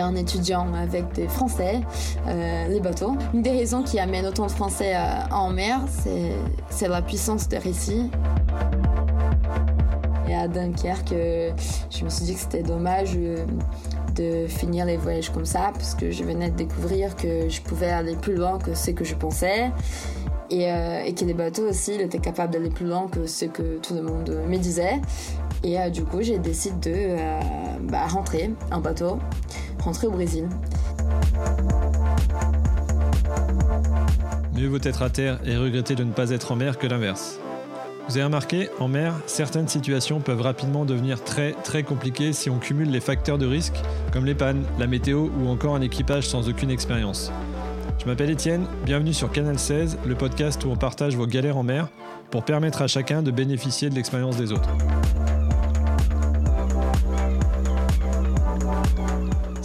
un étudiant avec des Français, les bateaux. Une des raisons qui amène autant de Français en mer, c'est la puissance des récits. Et à Dunkerque, je me suis dit que c'était dommage de finir les voyages comme ça parce que je venais de découvrir que je pouvais aller plus loin que ce que je pensais et, euh, que les bateaux aussi étaient capables d'aller plus loin que ce que tout le monde me disait. Et euh, du coup, j'ai décidé de euh, bah, rentrer en bateau, rentrer au Brésil. Mieux vaut être à terre et regretter de ne pas être en mer que l'inverse. Vous avez remarqué, en mer, certaines situations peuvent rapidement devenir très très compliquées si on cumule les facteurs de risque comme les pannes, la météo ou encore un équipage sans aucune expérience. Je m'appelle Étienne, bienvenue sur Canal 16, le podcast où on partage vos galères en mer pour permettre à chacun de bénéficier de l'expérience des autres.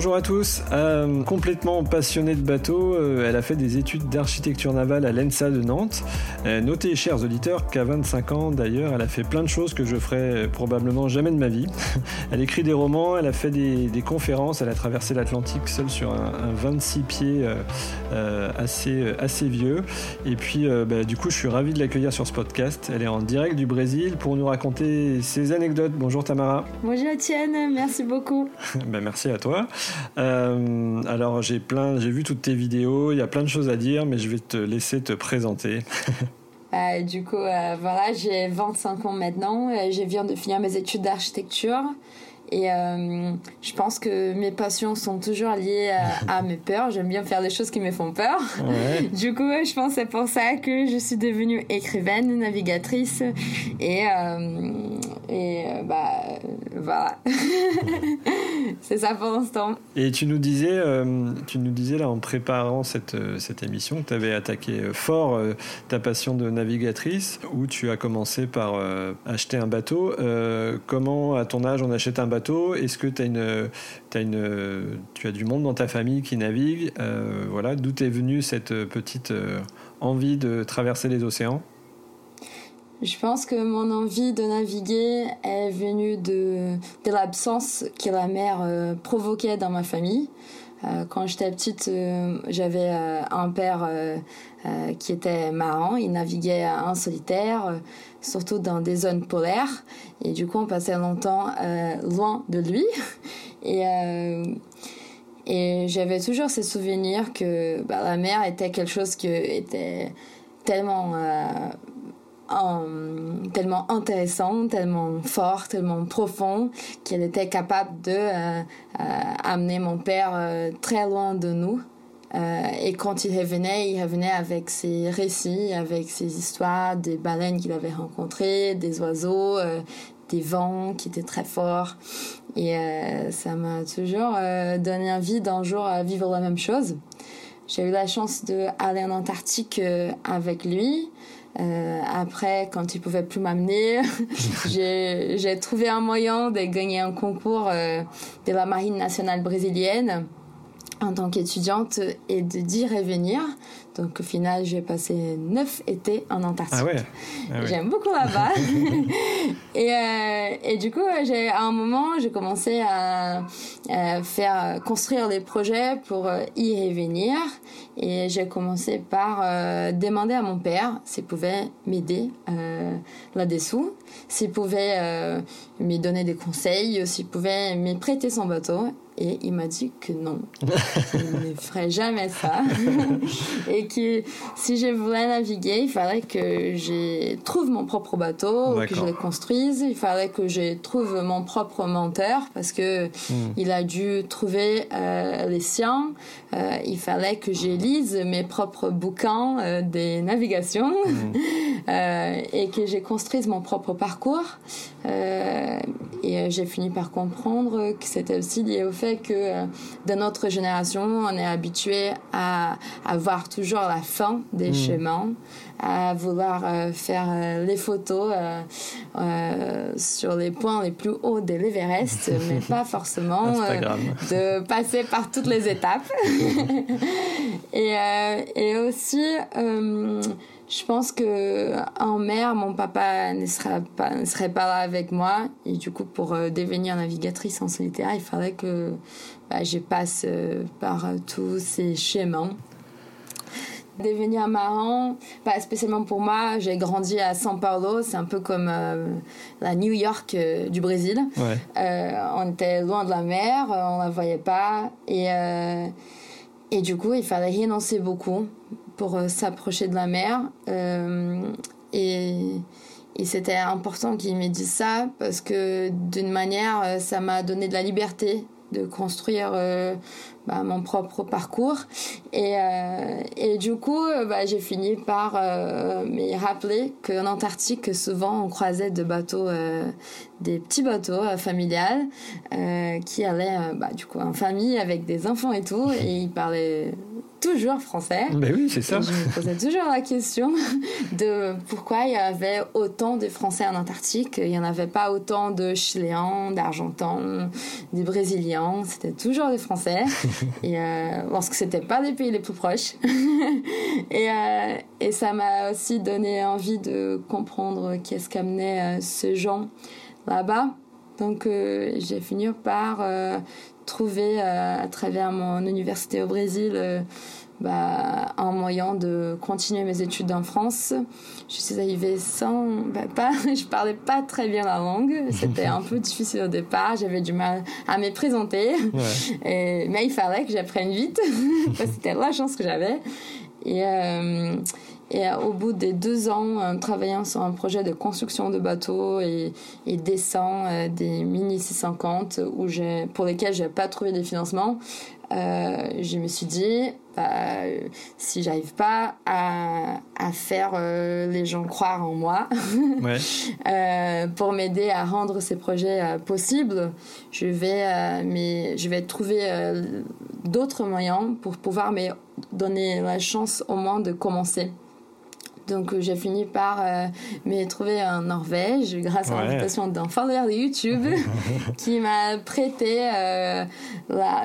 Bonjour à tous. Euh, complètement passionnée de bateau, euh, elle a fait des études d'architecture navale à l'ENSA de Nantes. Euh, notez, chers auditeurs, qu'à 25 ans, d'ailleurs, elle a fait plein de choses que je ferai probablement jamais de ma vie. elle écrit des romans, elle a fait des, conférences, elle a traversé l'Atlantique seule sur un, 26 pieds assez, assez vieux. Et puis, bah, du coup, je suis ravi de l'accueillir sur ce podcast. Elle est en direct du Brésil pour nous raconter ses anecdotes. Bonjour Tamara. Bonjour Etienne, merci beaucoup. ben, merci à toi. Euh, alors j'ai plein, j'ai vu toutes tes vidéos, il y a plein de choses à dire, mais je vais te laisser te présenter. Euh, du coup, euh, voilà, j'ai 25 ans maintenant, je viens de finir mes études d'architecture. Et euh, je pense que mes passions sont toujours liées à, mes peurs. J'aime bien faire des choses qui me font peur. Du coup, je pense que c'est pour ça que je suis devenue écrivaine, navigatrice. Et, euh, et euh, bah, voilà. c'est ça pour l'instant. Et tu nous disais, tu nous disais là en préparant cette, cette émission que tu avais attaqué fort ta passion de navigatrice, où tu as commencé par acheter un bateau. comment, à ton âge, on achète un bateau est-ce que as as une, tu as du monde dans ta famille qui navigue euh, Voilà, d'où est venue cette petite euh, envie de traverser les océans? Je pense que mon envie de naviguer est venue de, de l'absence que la mer euh, provoquait dans ma famille. quand j'étais petite, j'avais un père qui était marrant. Il naviguait en solitaire surtout dans des zones polaires. Et du coup, on passait longtemps euh, loin de lui. Et, euh, j'avais toujours ces souvenirs que bah, la mer était quelque chose qui était tellement, euh, tellement intéressant, tellement fort, tellement profond, qu'elle était capable de amener mon père très loin de nous. Euh, et quand il revenait, il revenait avec ses récits, avec ses histoires des baleines qu'il avait rencontrées, des oiseaux, euh, des vents qui étaient très forts. Et euh, ça m'a toujours donné envie d'un jour à vivre la même chose. J'ai eu la chance d'aller en Antarctique avec lui. après, quand il pouvait plus m'amener, j'ai trouvé un moyen de gagner un concours de la Marine nationale brésilienne en tant qu'étudiante et de d'y revenir. Donc au final, j'ai passé neuf étés en Antarctique. Ah ouais, ah J'aime beaucoup là-bas. et, euh, et du coup, j'ai, à un moment, j'ai commencé à, faire construire des projets pour euh, y revenir. Et j'ai commencé par euh, demander à mon père s'il pouvait m'aider là-dessous, s'il pouvait me donner des conseils, s'il pouvait me prêter son bateau. Et il m'a dit que non, il ne ferait jamais ça. et que si je voulais naviguer, il fallait que je trouve mon propre bateau, que je le construise. Il fallait que je trouve mon propre monteur parce que hmm. il a dû trouver euh, les siens. Euh, il fallait que je lise mes propres bouquins euh, des navigations hmm. et que je construise mon propre parcours. et j'ai fini par comprendre que c'était aussi lié au fait que euh, dans notre génération, on est habitué à, à voir toujours la fin des hmm. chemins, à vouloir euh, faire euh, les photos sur les points les plus hauts de l'Everest, mais pas forcément de passer par toutes les étapes. et, et aussi, je pense que en mer, mon papa ne serait pas, ne serait pas là avec moi. Et du coup, pour devenir navigatrice en solitaire, il fallait que bah, je passe euh, par euh, tous ces chemins. Devenir marin, pas bah, spécialement pour moi, j'ai grandi à São Paulo, c'est un peu comme euh, la New York du Brésil. on était loin de la mer, on la voyait pas, et, et du coup il fallait renoncer beaucoup pour s'approcher de la mer. et, et c'était important qu'il m'ait dit ça parce que d'une manière, ça m'a donné de la liberté de construire euh, bah, mon propre parcours. Et, euh, du coup, euh, bah, j'ai fini par me rappeler qu'en Antarctique, souvent, on croisait de bateaux, des petits bateaux familiales qui allaient bah, du coup en famille avec des enfants et tout. Et ils parlaient toujours français. Mais oui, c'est ça. je me posais toujours la question de pourquoi il y avait autant de Français en Antarctique. Il n'y en avait pas autant de Chiléens, d'Argentins, des Brésiliens. C'était toujours des Français. et euh, parce que c'était pas des pays les plus proches. et, euh, et ça m'a aussi donné envie de comprendre qu'est-ce qu'amenait euh, ce gens là-bas. Donc euh, j'ai fini par trouver à travers mon université au Brésil bah, un moyen de continuer mes études en France. Je suis arrivée sans, bah, pas, je parlais pas très bien la langue. C'était un peu difficile au départ. J'avais du mal à me présenter. Et, mais il fallait que j'apprenne vite. C'était la chance que j'avais. Et, euh, et au bout des deux ans, euh, travaillant sur un projet de construction de bateaux et, et dessin euh, des Mini 650 où pour lesquels je n'ai pas trouvé des financements, euh, je me suis dit, bah, si j'arrive pas à, à faire euh, les gens croire en moi euh, pour m'aider à rendre ces projets euh, possibles, je vais, mais, je vais trouver d'autres moyens pour pouvoir me donner la chance au moins de commencer. Donc j'ai fini par euh, me trouver en Norvège grâce à l'invitation d'un follower de YouTube qui m'a prêté euh,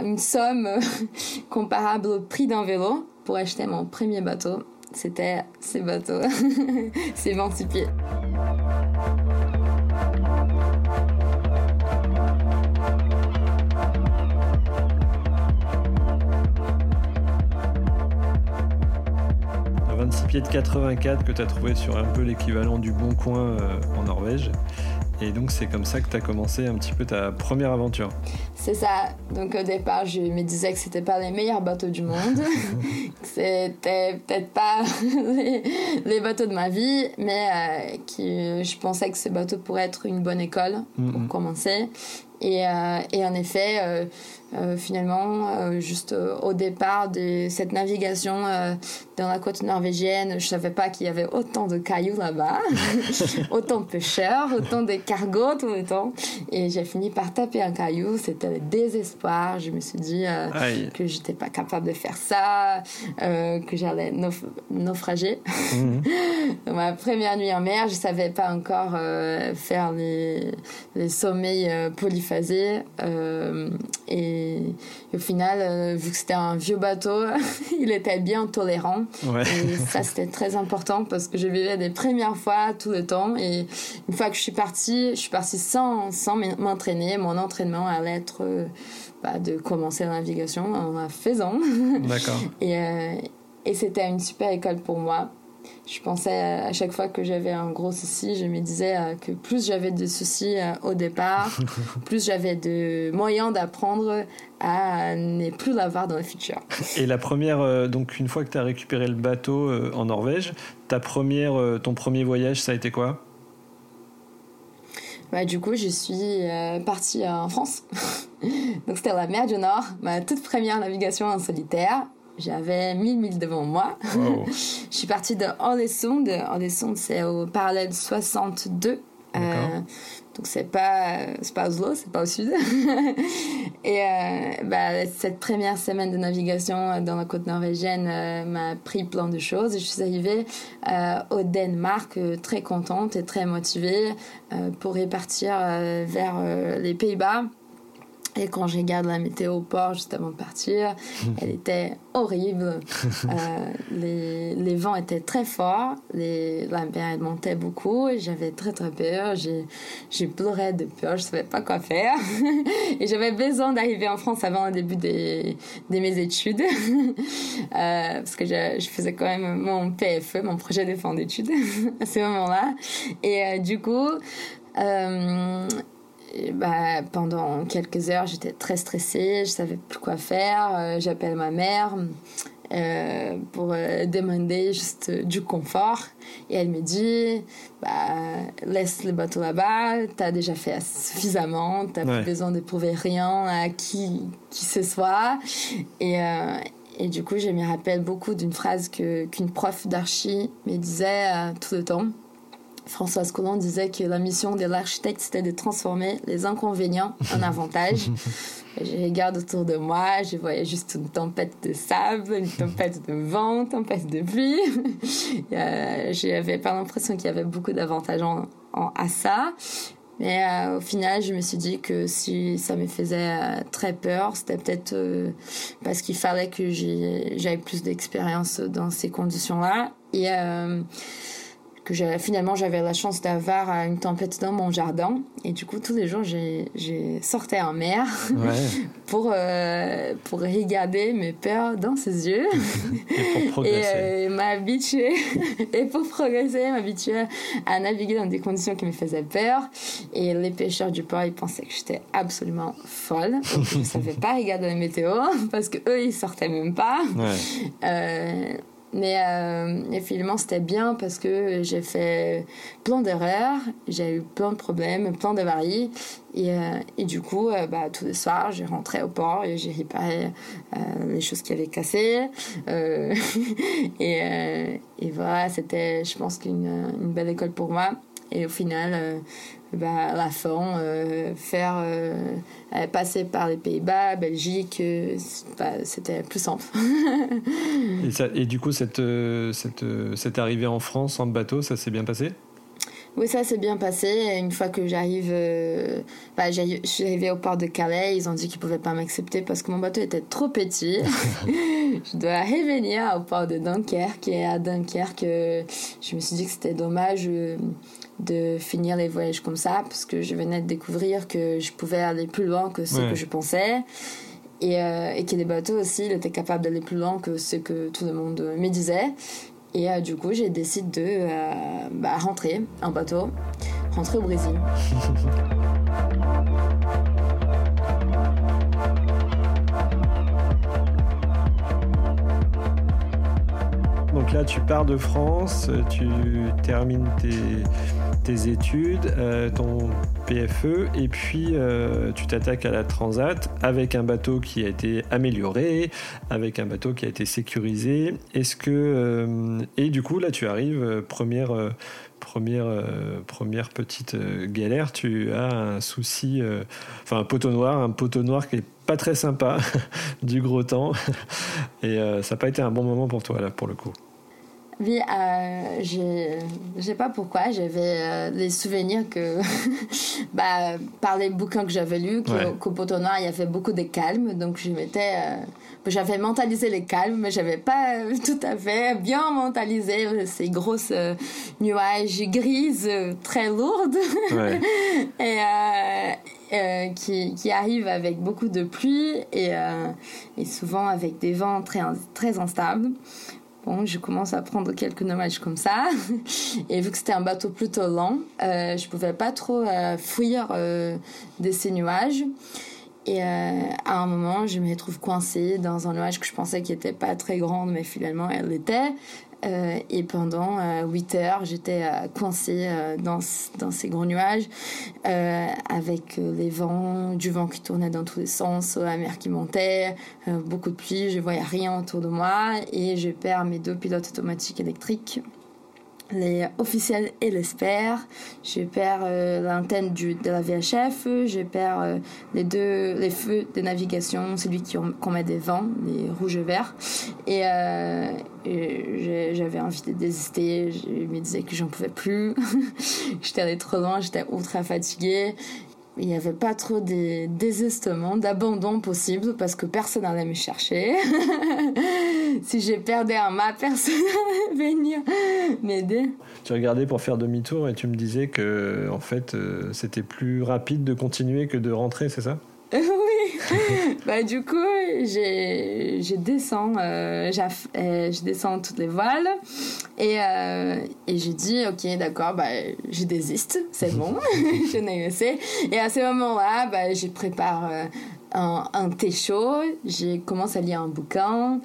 une somme comparable au prix d'un vélo pour acheter mon premier bateau. C'était ces bateaux, ces 26 pieds. 26 pieds de 84 que tu as trouvé sur un peu l'équivalent du Bon Coin euh, en Norvège. Et donc c'est comme ça que tu as commencé un petit peu ta première aventure. C'est ça. Donc au départ, je me disais que c'était pas les meilleurs bateaux du monde. c'était peut-être pas les, bateaux de ma vie, mais euh, qui, je pensais que ces bateaux pourraient être une bonne école pour commencer. Et, euh, et, en effet, euh, finalement, euh, juste euh, au départ de cette navigation dans la côte norvégienne, je savais pas qu'il y avait autant de cailloux là-bas, autant de pêcheurs, autant de cargos tout le temps. Et j'ai fini par taper un caillou. C'était le désespoir. Je me suis dit que j'étais pas capable de faire ça, que j'allais naufrager. Mhm. ma première nuit en mer, je savais pas encore faire les, les sommeils polyphasés. et, au final, euh, vu que c'était un vieux bateau, il était bien tolérant. Et ça, c'était très important parce que je vivais des premières fois tout le temps. Et une fois que je suis partie, je suis partie sans, sans m'entraîner. Mon entraînement allait être euh, bah, de commencer la navigation en la faisant. D'accord. et, euh, et c'était une super école pour moi je pensais à chaque fois que j'avais un gros souci, je me disais que plus j'avais de soucis au départ, plus j'avais de moyens d'apprendre à ne plus l'avoir dans le futur. Et la première, donc une fois que tu as récupéré le bateau en Norvège, ta première, ton premier voyage, ça a été quoi? Bah, du coup, je suis partie en France. Donc, c'était la mer du Nord, ma toute première navigation en solitaire. J'avais 1000 milles devant moi. je suis partie de Orlesund. Orlesund, c'est au parallèle 62. Euh, donc c'est pas c'est pas Oslo, c'est pas au sud. et euh, bah, cette première semaine de navigation dans la côte norvégienne euh, m'a pris plein de choses. Je suis arrivée au Danemark très contente et très motivée pour repartir vers les Pays-Bas. Et quand je regarde la météo au port juste avant de partir, elle était horrible. Euh, les, les, vents étaient très forts, les, la mer montait beaucoup et j'avais très très peur. J'ai pleuré de peur, je savais pas quoi faire. et j'avais besoin d'arriver en France avant le début des, de mes études. euh, parce que je, je, faisais quand même mon PFE, mon projet de fin d'études, à ce moment-là. Et euh, du coup, euh, bah, pendant quelques heures, j'étais très stressée, je savais plus quoi faire. Euh, j'appelle ma mère euh, pour euh, demander juste du confort. Et elle me dit bah, laisse le bateau là-bas, t'as déjà fait suffisamment, t'as plus besoin de prouver rien à qui, qui ce soit. Et, et du coup, je me rappelle beaucoup d'une phrase qu'une prof d'archi me disait tout le temps. Françoise Colomb disait que la mission de l'architecte, c'était de transformer les inconvénients en avantages. je regarde autour de moi, je voyais juste une tempête de sable, une tempête de vent, une tempête de pluie. euh, J'avais pas l'impression qu'il y avait beaucoup d'avantages en, à ça. Mais euh, au final, je me suis dit que si ça me faisait euh, très peur, c'était peut-être euh, parce qu'il fallait que j'aille plus d'expérience dans ces conditions-là. Et que finalement j'avais la chance d'avoir une tempête dans mon jardin. Et du coup tous les jours j'ai sortais en mer pour euh, pour regarder mes peurs dans ses yeux. Et pour progresser. et euh, m'habituer et pour progresser m'habituer à naviguer dans des conditions qui me faisaient peur. Et les pêcheurs du port ils pensaient que j'étais absolument folle. Donc je ne savais pas regarder la météo parce que eux ils sortaient même pas. Euh, mais euh, finalement, c'était bien parce que j'ai fait plein d'erreurs, j'ai eu plein de problèmes, plein d'avaries. Et, euh, et du coup, euh, bah, tous les soirs, j'ai rentré au port et j'ai réparé les choses qui avaient cassé. et, voilà, c'était, je pense, qu'une une belle école pour moi. Et au final, bah, à la fin, faire passer par les Pays-Bas, Belgique, bah, c'était plus simple. et, ça, et, du coup, cette, cette, cette arrivée en France en bateau, ça s'est bien passé? Oui, ça s'est bien passé. Une fois que j'arrive, euh, bah, je suis arrivée au port de Calais, ils ont dit qu'ils pouvaient pas m'accepter parce que mon bateau était trop petit. je dois revenir au port de Dunkerque et à Dunkerque, je me suis dit que c'était dommage euh, de finir les voyages comme ça parce que je venais de découvrir que je pouvais aller plus loin que ce que je pensais. Et, euh, et, que les bateaux aussi étaient capables d'aller plus loin que ce que tout le monde me disait. Et euh, du coup, j'ai décidé de euh, bah, rentrer en bateau, rentrer au Brésil. Donc là, tu pars de France, tu termines tes, tes études, euh, ton PFE, et puis euh, tu t'attaques à la Transat avec un bateau qui a été amélioré, avec un bateau qui a été sécurisé. Est-ce que euh, et du coup là, tu arrives première première première petite galère, tu as un souci, enfin un poteau noir, un poteau noir qui est pas très sympa, du gros temps, et ça n'a pas été un bon moment pour toi là pour le coup. Oui, euh, je sais pas pourquoi, j'avais euh, des souvenirs que, bah, par les bouquins que j'avais lus, qu'au Poteau Noir, il y avait beaucoup de calme, donc je m'étais, euh, j'avais mentalisé les calmes, mais j'avais pas tout à fait bien mentalisé ces grosses euh, nuages grises très lourdes, et qui, qui arrivent avec beaucoup de pluie et, et souvent avec des vents très, très instables. Bon, je commence à prendre quelques nuages comme ça. Et vu que c'était un bateau plutôt lent, euh, je pouvais pas trop euh, fuir euh, de ces nuages. Et euh, à un moment, je me retrouve coincée dans un nuage que je pensais qui était pas très grand, mais finalement elle l'était. Euh, et pendant euh, 8 heures, j'étais euh, coincée euh, dans, dans ces gros nuages, euh, avec les vents, du vent qui tournait dans tous les sens, la mer qui montait, beaucoup de pluie, je voyais rien autour de moi, et je perds mes deux pilotes automatiques électriques les officiels et les spares. Je perds euh, l'antenne de la VHF, je perds euh, les deux les feux de navigation, celui qu'on met des vents, les rouges et verts. Et, euh, et j'avais envie de désister, je me disais que j'en pouvais plus. j'étais allée trop loin, j'étais ultra fatiguée il n'y avait pas trop de désistement, d'abandon possible parce que personne n'allait me chercher. si j'ai perdu un mât, personne n'allait venir m'aider. Tu regardais pour faire demi-tour et tu me disais que en fait euh, c'était plus rapide de continuer que de rentrer, c'est ça? Oui. bah, du coup, je descends, euh, euh, je descends toutes les voiles et, euh, et j'ai dit, ok, d'accord, bah, je désiste, c'est bon, je essayé. Et à ce moment-là, bah, je prépare un, un, thé chaud, je commence à lire un bouquin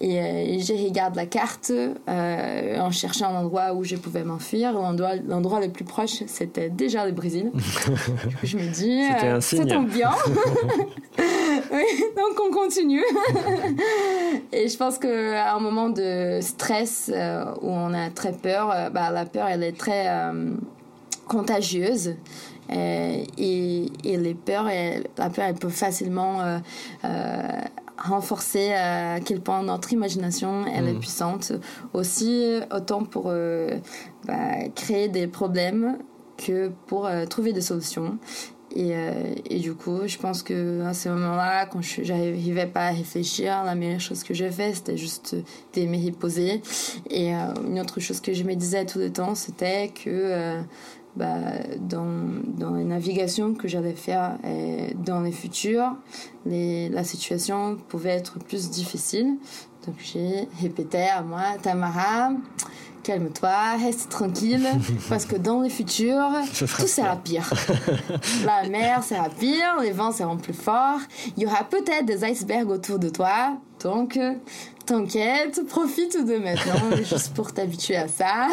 et, euh, je regarde la carte euh, en cherchant un endroit où je pouvais m'enfuir. L'endroit, le plus proche, c'était déjà le Brésil. je me dis, euh, ça tombe bien. oui, donc on continue. et je pense qu'à un moment de stress euh, où on a très peur, euh, bah, la peur, elle est très contagieuse. Euh, et, et, les peurs, elle, la peur, elle peut facilement euh, euh, renforcer à quel point notre imagination elle mmh. est puissante. Aussi, autant pour bah, créer des problèmes que pour trouver des solutions. Et, et, du coup, je pense que à ce moment-là, quand je n'arrivais pas à réfléchir, la meilleure chose que j'ai fait, c'était juste de me reposer. Et une autre chose que je me disais tout le temps, c'était que bah, dans, dans les navigations que j'allais faire et dans les futurs, la situation pouvait être plus difficile. Donc j'ai répété à moi, Tamara, calme-toi, reste tranquille, parce que dans le futur, tout sera pire. La mer sera pire, les vents seront plus forts, il y aura peut-être des icebergs autour de toi, donc t'inquiète, profite de maintenant, juste pour t'habituer à ça,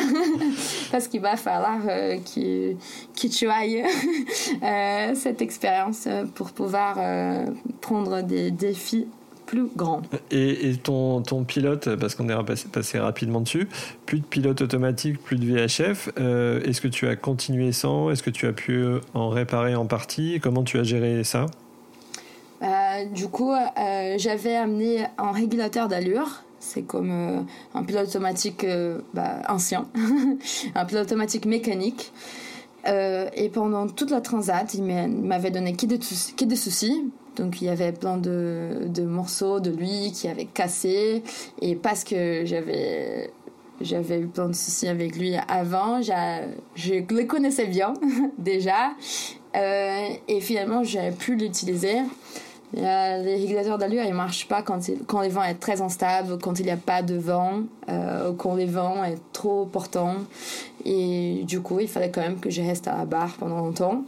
parce qu'il va falloir euh, que, que tu ailles euh, cette expérience pour pouvoir euh, prendre des défis plus grand. Et, et ton, ton, pilote, parce qu'on est passé, passé, rapidement dessus, plus de pilote automatique, plus de VHF, euh, est-ce que tu as continué sans? Est-ce que tu as pu en réparer en partie? Comment tu as géré ça? Euh, Du coup, euh, j'avais amené un régulateur d'allure. C'est comme euh, un pilote automatique bah, ancien, un pilote automatique mécanique. et pendant toute la transat, il m'avait donné qui de, qui de soucis donc il y avait plein de, de morceaux de lui qui avaient cassé. Et parce que j'avais eu plein de soucis avec lui avant. Je le connaissais bien déjà. Euh, et finalement, j'avais pu l'utiliser. Les régulateurs d'allure, ils marchent pas quand, quand les vents sont très instables, quand il n'y a pas de vent, euh, quand les vents sont trop portants. Et du coup, il fallait quand même que je reste à la barre pendant longtemps.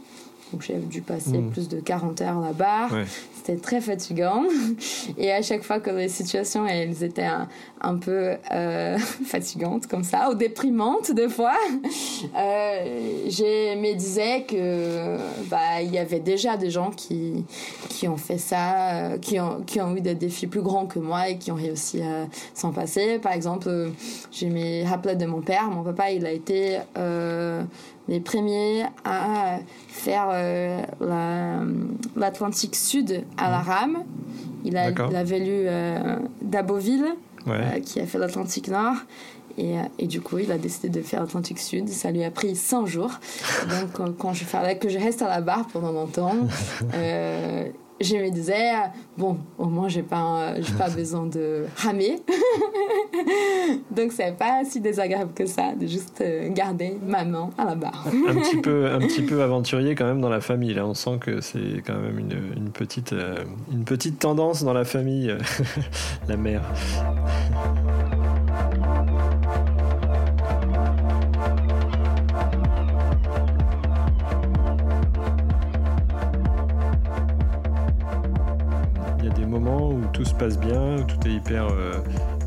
Donc j'ai dû passer mmh. plus de 40 heures là-bas. Ouais. C'était très fatigant. Et à chaque fois que les situations elles étaient un, un peu euh, fatigantes comme ça, ou déprimantes des fois, euh, je me disais que bah il y avait déjà des gens qui qui ont fait ça, euh, qui ont qui ont eu des défis plus grands que moi et qui ont réussi à s'en passer. Par exemple, je me rappelais de mon père. Mon papa, il a été euh, les premiers à faire euh, l'Atlantique la, Sud à la rame. Il, a, il avait lu euh, Daboville, ouais. euh, qui a fait l'Atlantique Nord. Et, et, du coup, il a décidé de faire l'Atlantique Sud. Ça lui a pris 100 jours. Donc, quand je fallait que je reste à la barre pendant longtemps, je me disais bon au moins j'ai pas j'ai pas besoin de ramer. Donc c'est pas si désagréable que ça de juste euh, garder ma main à la barre. Un petit peu un petit peu aventurier quand même dans la famille. Là on sent que c'est quand même une, une petite euh, une petite tendance dans la famille la mère tout se passe bien, tout est hyper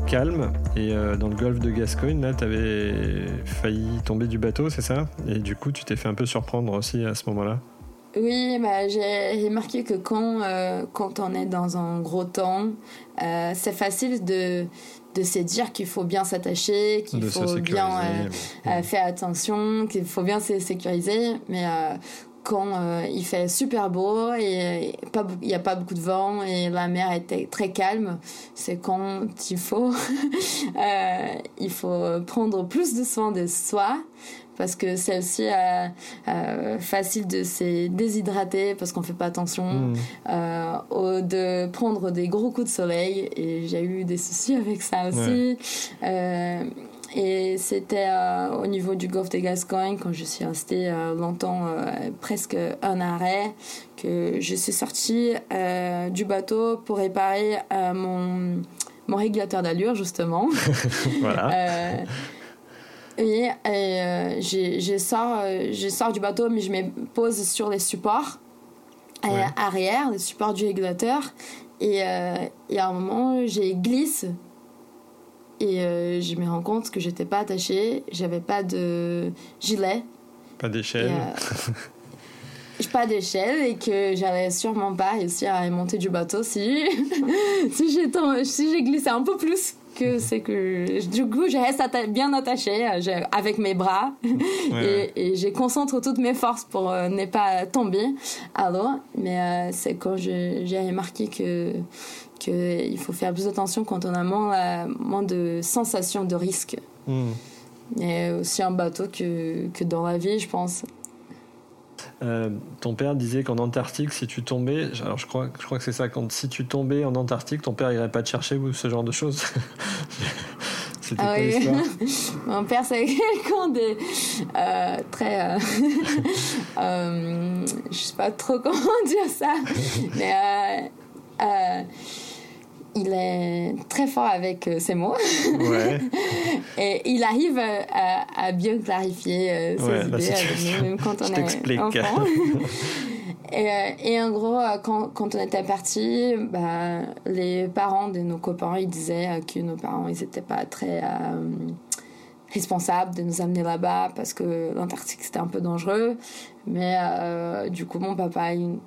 calme. Et dans le golfe de Gascogne, là, tu avais failli tomber du bateau, c'est ça? Et du coup, tu t'es fait un peu surprendre aussi à ce moment-là? Oui, bah, j'ai remarqué que quand, quand on est dans un gros temps, c'est facile de, de se dire qu'il faut bien s'attacher, qu'il faut bien euh, faire attention, qu'il faut bien se sécuriser. Mais euh, quand euh, il fait super beau et il n'y a pas beaucoup de vent et la mer est très calme, c'est quand il faut, il faut prendre plus de soin de soi parce que c'est aussi euh, euh, facile de se déshydrater parce qu'on fait pas attention, mmh. euh, de prendre des gros coups de soleil et j'ai eu des soucis avec ça aussi. Et c'était au niveau du golfe des Gascogne quand je suis restée longtemps, presque un arrêt, que je suis sortie du bateau pour réparer mon mon régulateur d'allure justement. voilà. Oui, et euh, je, sors, euh, je sors du bateau, mais je me pose sur les supports euh, arrière, les supports du régulateur. Et, et à un moment, j'ai glisse et je me rends compte que j'étais pas attachée, j'avais pas de gilet. Pas d'échelle. pas d'échelle et que j'allais sûrement pas réussir à monter du bateau si, si j'ai si glissé un peu plus que c'est que du coup je reste bien attachée euh, avec mes bras et, et, je concentre toutes mes forces pour euh, ne pas tomber à l'eau mais euh, c'est quand j'ai remarqué que que il faut faire plus attention quand on a moins, moins de sensations de risque hmm. et aussi un bateau que, que dans la vie je pense euh, ton père disait qu'en Antarctique, si tu tombais, alors je crois, je crois que c'est ça, quand si tu tombais en Antarctique, ton père irait pas te chercher ou ce genre de choses. C'était ah oui. Mon père, c'est quelqu'un de euh, très. Euh, euh, je sais pas trop comment dire ça, mais il est très fort avec euh, ses mots. et il arrive euh, à, bien clarifier euh, ses idées même quand on est enfant. et, et, en gros, quand, quand on était parti, bah, les parents de nos copains, ils disaient que nos parents, ils n'étaient pas très responsable de nous amener là-bas parce que l'Antarctique c'était un peu dangereux. Mais euh, du coup, mon papa, il,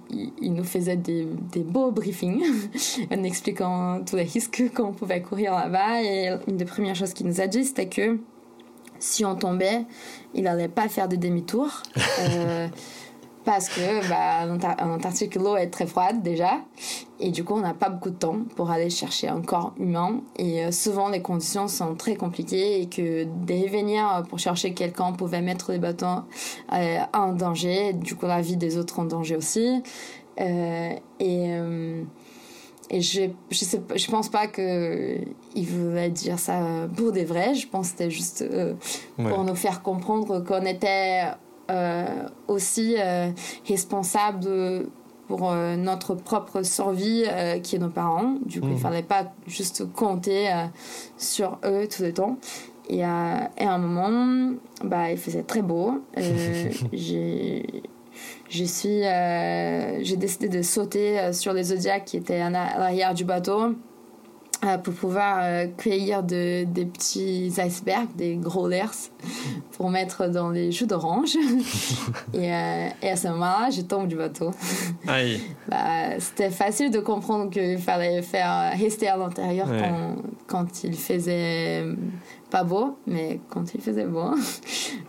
nous faisait des, des, beaux briefings en expliquant tous les risques qu'on pouvait courir là-bas. Et une des premières choses qu'il nous a dit, c'était que si on tombait, il n'allait pas faire de demi-tour. Euh, parce que bah, en Antarctique, l'eau est très froide déjà. Et du coup, on n'a pas beaucoup de temps pour aller chercher un corps humain. Et euh, souvent, les conditions sont très compliquées et que des venir pour chercher quelqu'un pouvait mettre les bateaux euh, en danger. Du coup, la vie des autres en danger aussi. Euh, et, et je, je, sais, je pense pas qu'il voulait dire ça pour des vrais. Je pense que c'était juste pour nous faire comprendre qu'on était euh, aussi euh, responsable pour euh, notre propre survie qui est nos parents. Du coup, il ne mmh. fallait pas juste compter sur eux tout le temps. Et, à un moment, bah, il faisait très beau. j'ai je suis j'ai décidé de sauter sur les zodiacs qui étaient à l'arrière du bateau euh, pour pouvoir euh, cueillir de, des petits icebergs, des gros lers, pour mettre dans les jus d'orange. et, euh, et, à ce moment-là, je tombe du bateau. Aïe. bah, C'était facile de comprendre qu'il fallait faire rester à l'intérieur quand, quand, il faisait pas beau, mais quand il faisait beau,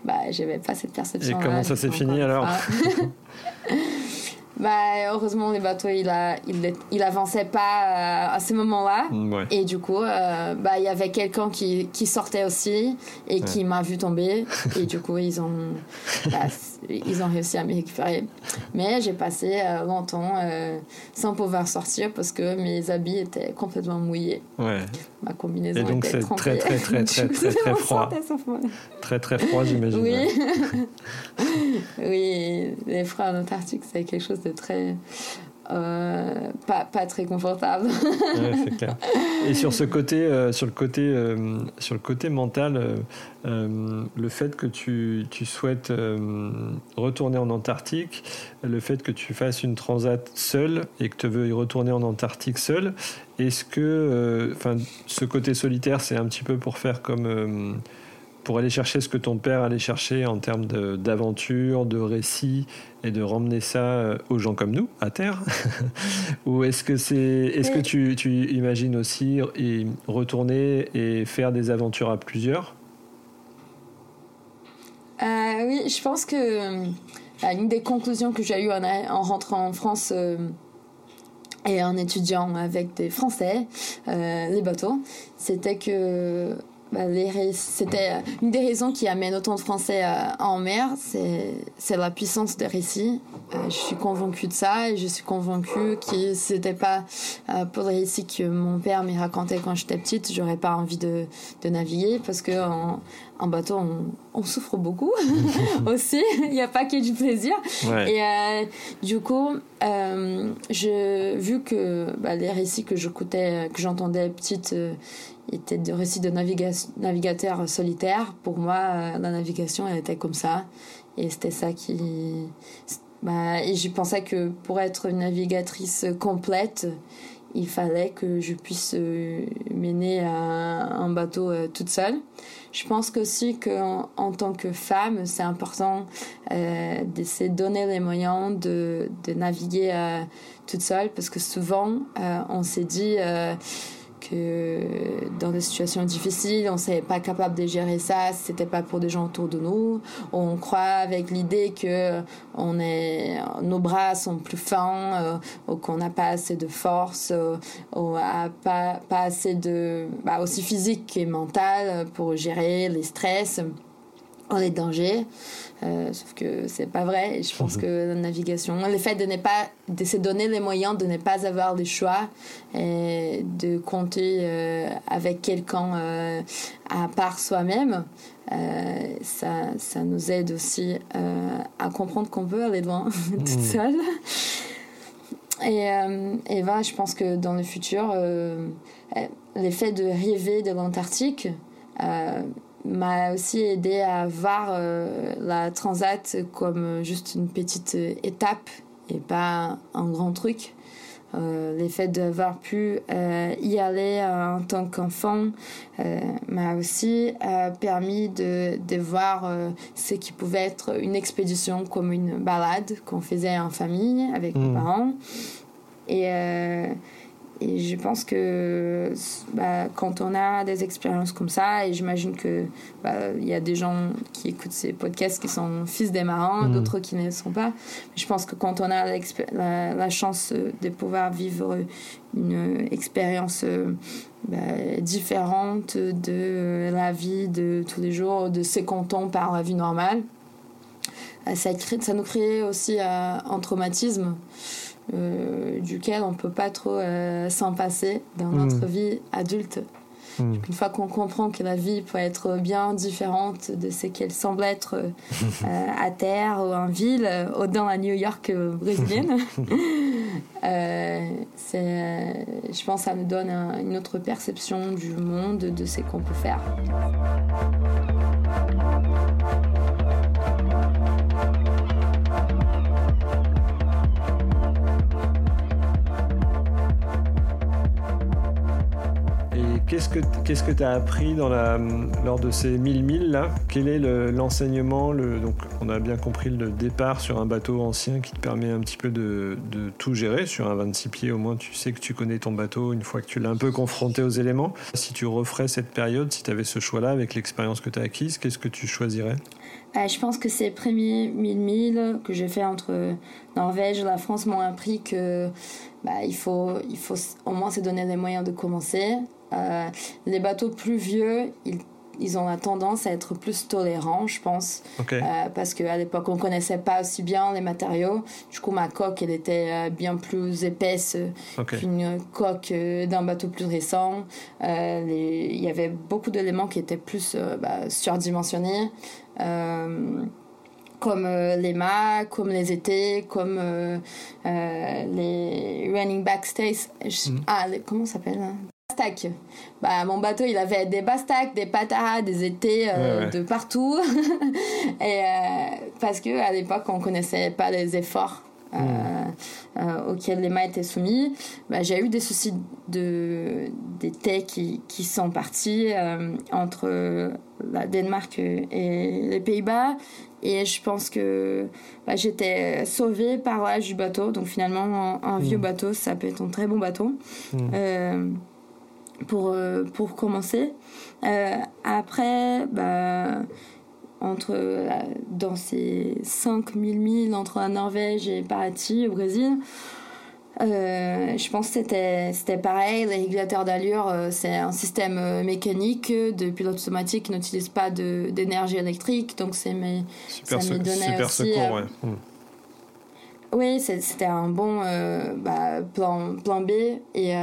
bah, j'avais pas cette perception. Et comment ça s'est fini alors bah, heureusement, les bateaux, il, a, il, il avançait pas euh, à ce moment-là. Et du coup, euh, bah, il y avait quelqu'un qui, qui sortait aussi et qui m'a vu tomber. et du coup, ils ont, bah, ils ont réussi à me récupérer. Mais j'ai passé euh, longtemps sans pouvoir sortir parce que mes habits étaient complètement mouillés. Ouais. Ma combinaison et donc, c'est très, très, très, très, très, très, froid. Très, très froid, j'imagine. Oui. oui, les froids en Antarctique, c'est quelque chose très euh, pas, pas très confortable. Et sur ce côté, euh, sur le côté, euh, sur le côté mental, le fait que tu, tu souhaites retourner en Antarctique, le fait que tu fasses une transat seule et que tu veux y retourner en Antarctique seule, est-ce que, enfin, ce côté solitaire, c'est un petit peu pour faire comme pour aller chercher ce que ton père allait chercher en termes d'aventure, de, récits et de ramener ça euh, aux gens comme nous, à terre. Ou est-ce que, c'est, est-ce que tu, tu, imagines aussi y retourner et faire des aventures à plusieurs? Euh, Oui, je pense que euh, une des conclusions que j'ai eues en, en rentrant en France et en étudiant avec des Français, les bateaux, c'était que bah, c'était euh, une des raisons qui amène autant de Français euh, en mer, c'est la puissance des récits. Euh, je suis convaincue de ça et je suis convaincue que si c'était pas pour les récits que mon père me racontait quand j'étais petite, j'aurais pas envie de, de, naviguer parce que en, bateau, on, souffre beaucoup aussi. Il n'y a pas que du plaisir. Et du coup, je, vu que bah, les récits que j'écoutais, que j'entendais petite, était de récits de navigateurs solitaires. Pour moi, euh, la navigation, elle était comme ça. Et c'était ça qui. Bah, et je pensais que pour être une navigatrice complète, il fallait que je puisse euh, mener un bateau euh, toute seule. Je pense aussi qu'en en tant que femme, c'est important de se donner les moyens de, de naviguer toute seule parce que souvent, on s'est dit que dans des situations difficiles, on n'est pas capable de gérer ça c'était pas pour des gens autour de nous. On croit avec l'idée que on est, nos bras sont plus fins, euh, ou qu'on n'a pas assez de force, euh, ou pas, pas assez de, bah, aussi physique et mental pour gérer les stress les dangers. Euh, sauf que c'est pas vrai. je pense que la navigation, le fait de ne pas, de se donner les moyens de ne pas avoir le choix et de compter euh, avec quelqu'un euh, à part soi-même, ça, ça nous aide aussi à comprendre qu'on peut aller loin toute mhm. seule. Et, et voilà, je pense que dans le futur, l'effet de rêver de l'Antarctique, m'a aussi aidé à voir euh, la transat comme juste une petite étape et pas un grand truc. Euh, L'effet d'avoir pu euh, y aller en tant qu'enfant m'a aussi permis de, de voir ce qui pouvait être une expédition comme une balade qu'on faisait en famille avec mes mmh. parents. Et et je pense que bah, quand on a des expériences comme ça, et j'imagine que bah, il y a des gens qui écoutent ces podcasts qui sont fils des marins, mm. d'autres qui ne le sont pas. Je pense que quand on a la, la, chance de pouvoir vivre une expérience bah, différente de la vie de tous les jours, de ses cantons par la vie normale, ça, ça nous crée aussi euh, un traumatisme. Euh, duquel on peut pas trop euh, s'en passer dans hmm. notre vie adulte. Hmm. Une fois qu'on comprend que la vie peut être bien différente de ce qu'elle semble être euh, à terre ou en ville, ou dans la New York brésilienne, je pense que ça nous donne une autre perception du monde, de ce qu'on peut faire. Qu'est-ce que qu'est-ce que tu as appris dans la, lors de ces 1000 milles là? Quel est l'enseignement le, Donc, on a bien compris le départ sur un bateau ancien qui te permet un petit peu de, de, tout gérer. Sur un 26 pieds, au moins, tu sais que tu connais ton bateau une fois que tu l'as un peu confronté aux éléments. Si tu referais cette période, si tu avais ce choix-là avec l'expérience que tu as acquise, qu'est-ce que tu choisirais? Euh, je pense que ces premiers 1000 milles que j'ai fait entre Norvège et la France m'ont appris que bah, il, faut, il faut au moins se donner les moyens de commencer, euh, les bateaux plus vieux, ils, ils, ont la tendance à être plus tolérants, je pense. Euh, parce qu'à l'époque, on connaissait pas aussi bien les matériaux. Du coup, ma coque, elle était euh, bien plus épaisse qu'une coque d'un bateau plus récent. Il y avait beaucoup d'éléments qui étaient plus bah, surdimensionnés. Comme les mâts, comme les étés, comme les running back stays. Hmm. Ah, comment ça s'appelle hein? Bah, mon bateau, il avait des bastacs, des pataras, des étés de partout. et parce que à l'époque, on connaissait pas les efforts euh, euh, auxquels les mâts étaient soumis, bah, j'ai eu des soucis de d'été qui, qui sont partis euh, entre la Danemark et les Pays-Bas. Et je pense que bah, j'étais sauvée par l'âge du bateau. Donc finalement, un, vieux hmm. bateau, ça peut être un très bon bateau. Hmm. pour, pour commencer. après, bah, entre, euh, dans ces 5000 milles entre la Norvège et Paraty au Brésil. Euh, je pense que c'était, c'était pareil. Les régulateurs d'allure, euh, c'est un système mécanique de pilote automatique qui n'utilise pas de, d'énergie électrique. Donc, c'est mes, super, ça me donnait super aussi, secours, ouais. Oui, c'était un bon bah, plan, plan B. Et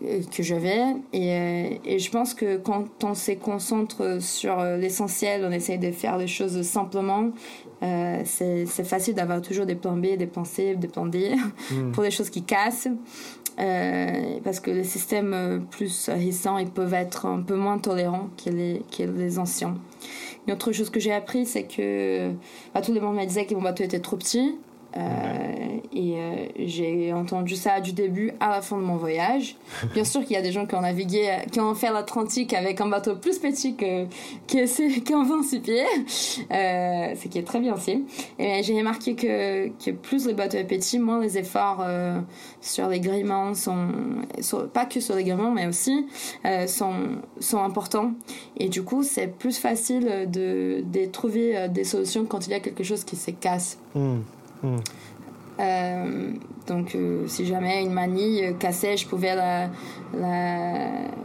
que j'avais. Et, euh, et, je pense que quand on se concentre sur l'essentiel, on essaye de faire les choses simplement. Euh, c'est facile d'avoir toujours des plans B, des plans C, des plans D hmm. pour les choses qui cassent. Euh, parce que les systèmes plus récents ils peuvent être un peu moins tolérants que les, que les anciens. Une autre chose que j'ai appris, c'est que bah, tout le monde me disait que mon bateau était trop petit. Euh, et euh, j'ai entendu ça du début à la fin de mon voyage. Bien sûr qu'il y a des gens qui ont navigué, qui ont fait l'Atlantique avec un bateau plus petit que, qu'un 26 pieds, euh, ce qui est très bien aussi. Et j'ai remarqué que, que plus le bateau est petit, moins les efforts sur les gréements sont, pas que sur les gréements, mais aussi sont, sont importants. Et du coup, c'est plus facile de, de trouver des solutions quand il y a quelque chose qui se casse. Euh, donc, euh, si jamais une manille cassait, je pouvais, la,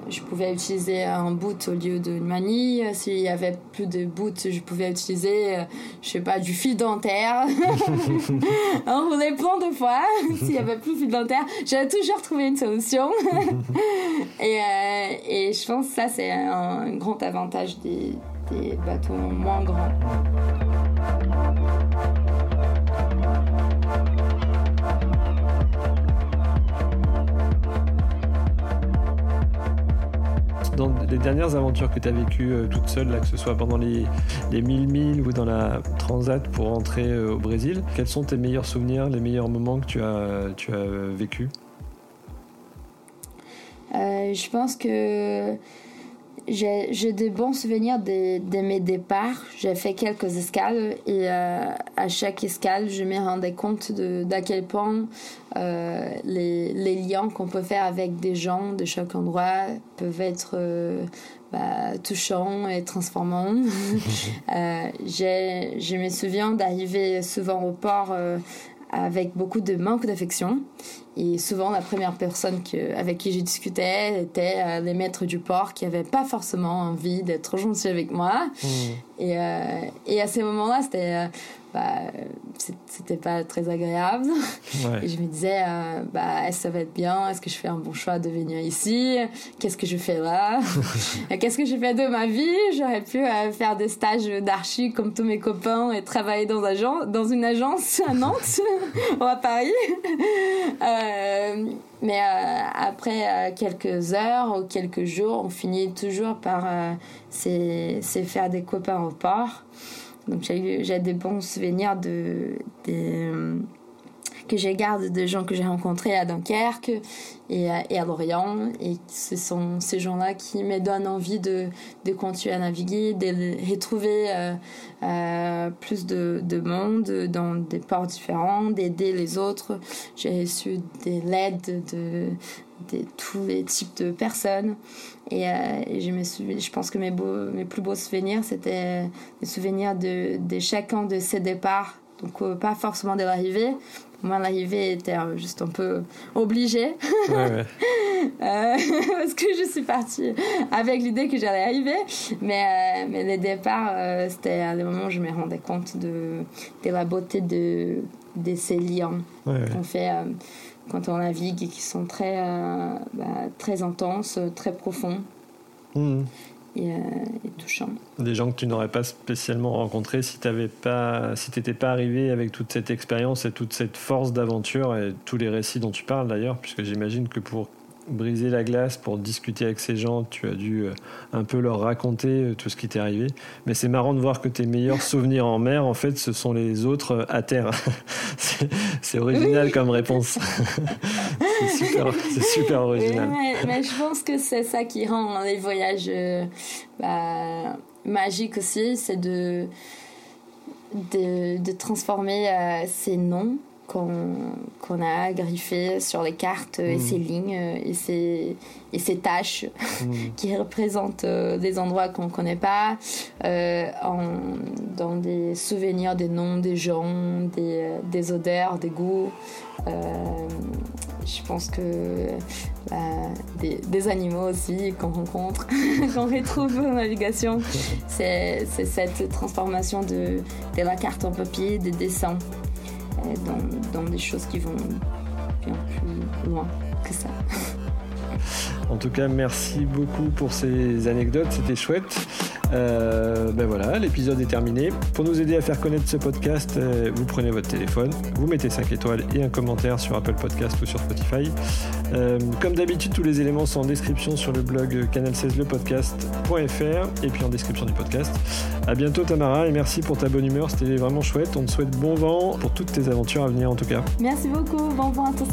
je pouvais utiliser un boot au lieu d'une manille. S'il y avait plus de boot, je pouvais utiliser, euh, je sais pas, du fil dentaire. Enrouler plein de fois. S'il y avait plus de fil dentaire, j'avais toujours trouvé une solution. et, et je pense que ça, c'est un grand avantage des, des bateaux moins grands. Les dernières aventures que tu as vécues euh, toute seule, là, que ce soit pendant les, les 1000 milles ou dans la transat pour rentrer euh, au Brésil, quels sont tes meilleurs souvenirs, les meilleurs moments que tu as, tu as vécu euh, Je pense que j'ai des bons souvenirs de, de mes départs. J'ai fait quelques escales et euh, à chaque escale, je me rendais compte d'à quel point euh, les, les, liens qu'on peut faire avec des gens de chaque endroit peuvent être euh, bah, touchants et transformants. je me souviens d'arriver souvent au port avec beaucoup de manque d'affection. Et souvent, la première personne que, avec qui j'ai discuté était euh, les maîtres du port qui n'avaient pas forcément envie d'être gentils avec moi. Mmh. Et, euh, et, à ces moments-là, c'était euh, bah, c'était pas très agréable. Et je me disais, euh, bah, est-ce que ça va être bien? Est-ce que je fais un bon choix de venir ici? Qu'est-ce que je fais là? Qu'est-ce que je fais de ma vie? J'aurais pu euh, faire des stages d'archi comme tous mes copains et travailler dans, agent, dans une agence à Nantes ou à Paris. Euh, mais après quelques heures ou quelques jours, on finit toujours par c'est faire des copains au port. Donc j'ai des bons souvenirs de, que je garde de gens que j'ai rencontrés à Dunkerque et à, Lorient. Et ce sont ces gens-là qui me donnent envie de, continuer à naviguer, de retrouver euh, euh, plus de, de, monde dans des ports différents, d'aider les autres. J'ai reçu des lettres de, tous les types de personnes. Et, euh, je, me je pense que mes, beaux, mes plus beaux souvenirs, c'était les souvenirs de, de chacun de ces départs. Donc, pas forcément de l'arrivée. Moi, l'arrivée était juste un peu obligée. Ouais, parce que je suis partie avec l'idée que j'allais arriver. Mais, mais les départs, c'était les moments où je me rendais compte de, de la beauté de, de ces liens qu'on fait quand on navigue et qui sont très, euh, bah, très intenses, très profonds. Mmh. Et, touchant. Des gens que tu n'aurais pas spécialement rencontrés si tu pas, si pas arrivé avec toute cette expérience et toute cette force d'aventure et tous les récits dont tu parles d'ailleurs, puisque j'imagine que pour briser la glace pour discuter avec ces gens, tu as dû euh, un peu leur raconter euh, tout ce qui t'est arrivé. Mais c'est marrant de voir que tes meilleurs souvenirs en mer, en fait, ce sont les autres euh, à terre. c'est original comme réponse. c'est super, original. mais, je pense que c'est ça qui rend les voyages bah, magiques aussi, c'est de, de, transformer ces noms qu'on a griffé sur les cartes et ces mm. lignes et ces, et ces tâches mm. qui représentent euh, des endroits qu'on ne connaît pas, euh, en, dans des souvenirs des noms des gens, des, euh, des odeurs, des goûts. je pense que bah, des, des, animaux aussi qu'on rencontre, qu'on retrouve en navigation, c'est cette transformation de, de la carte en papier, des dessins dans, des choses qui vont bien plus loin que ça. En tout cas, merci beaucoup pour ces anecdotes, c'était chouette. Euh, ben voilà, l'épisode est terminé. Pour nous aider à faire connaître ce podcast, euh, vous prenez votre téléphone, vous mettez 5 étoiles et un commentaire sur Apple Podcast ou sur Spotify. Euh, comme d'habitude, tous les éléments sont en description sur le blog canal16lepodcast.fr et puis en description du podcast. À bientôt Tamara et merci pour ta bonne humeur, c'était vraiment chouette. On te souhaite bon vent pour toutes tes aventures à venir en tout cas. Merci beaucoup, bon vent à tous.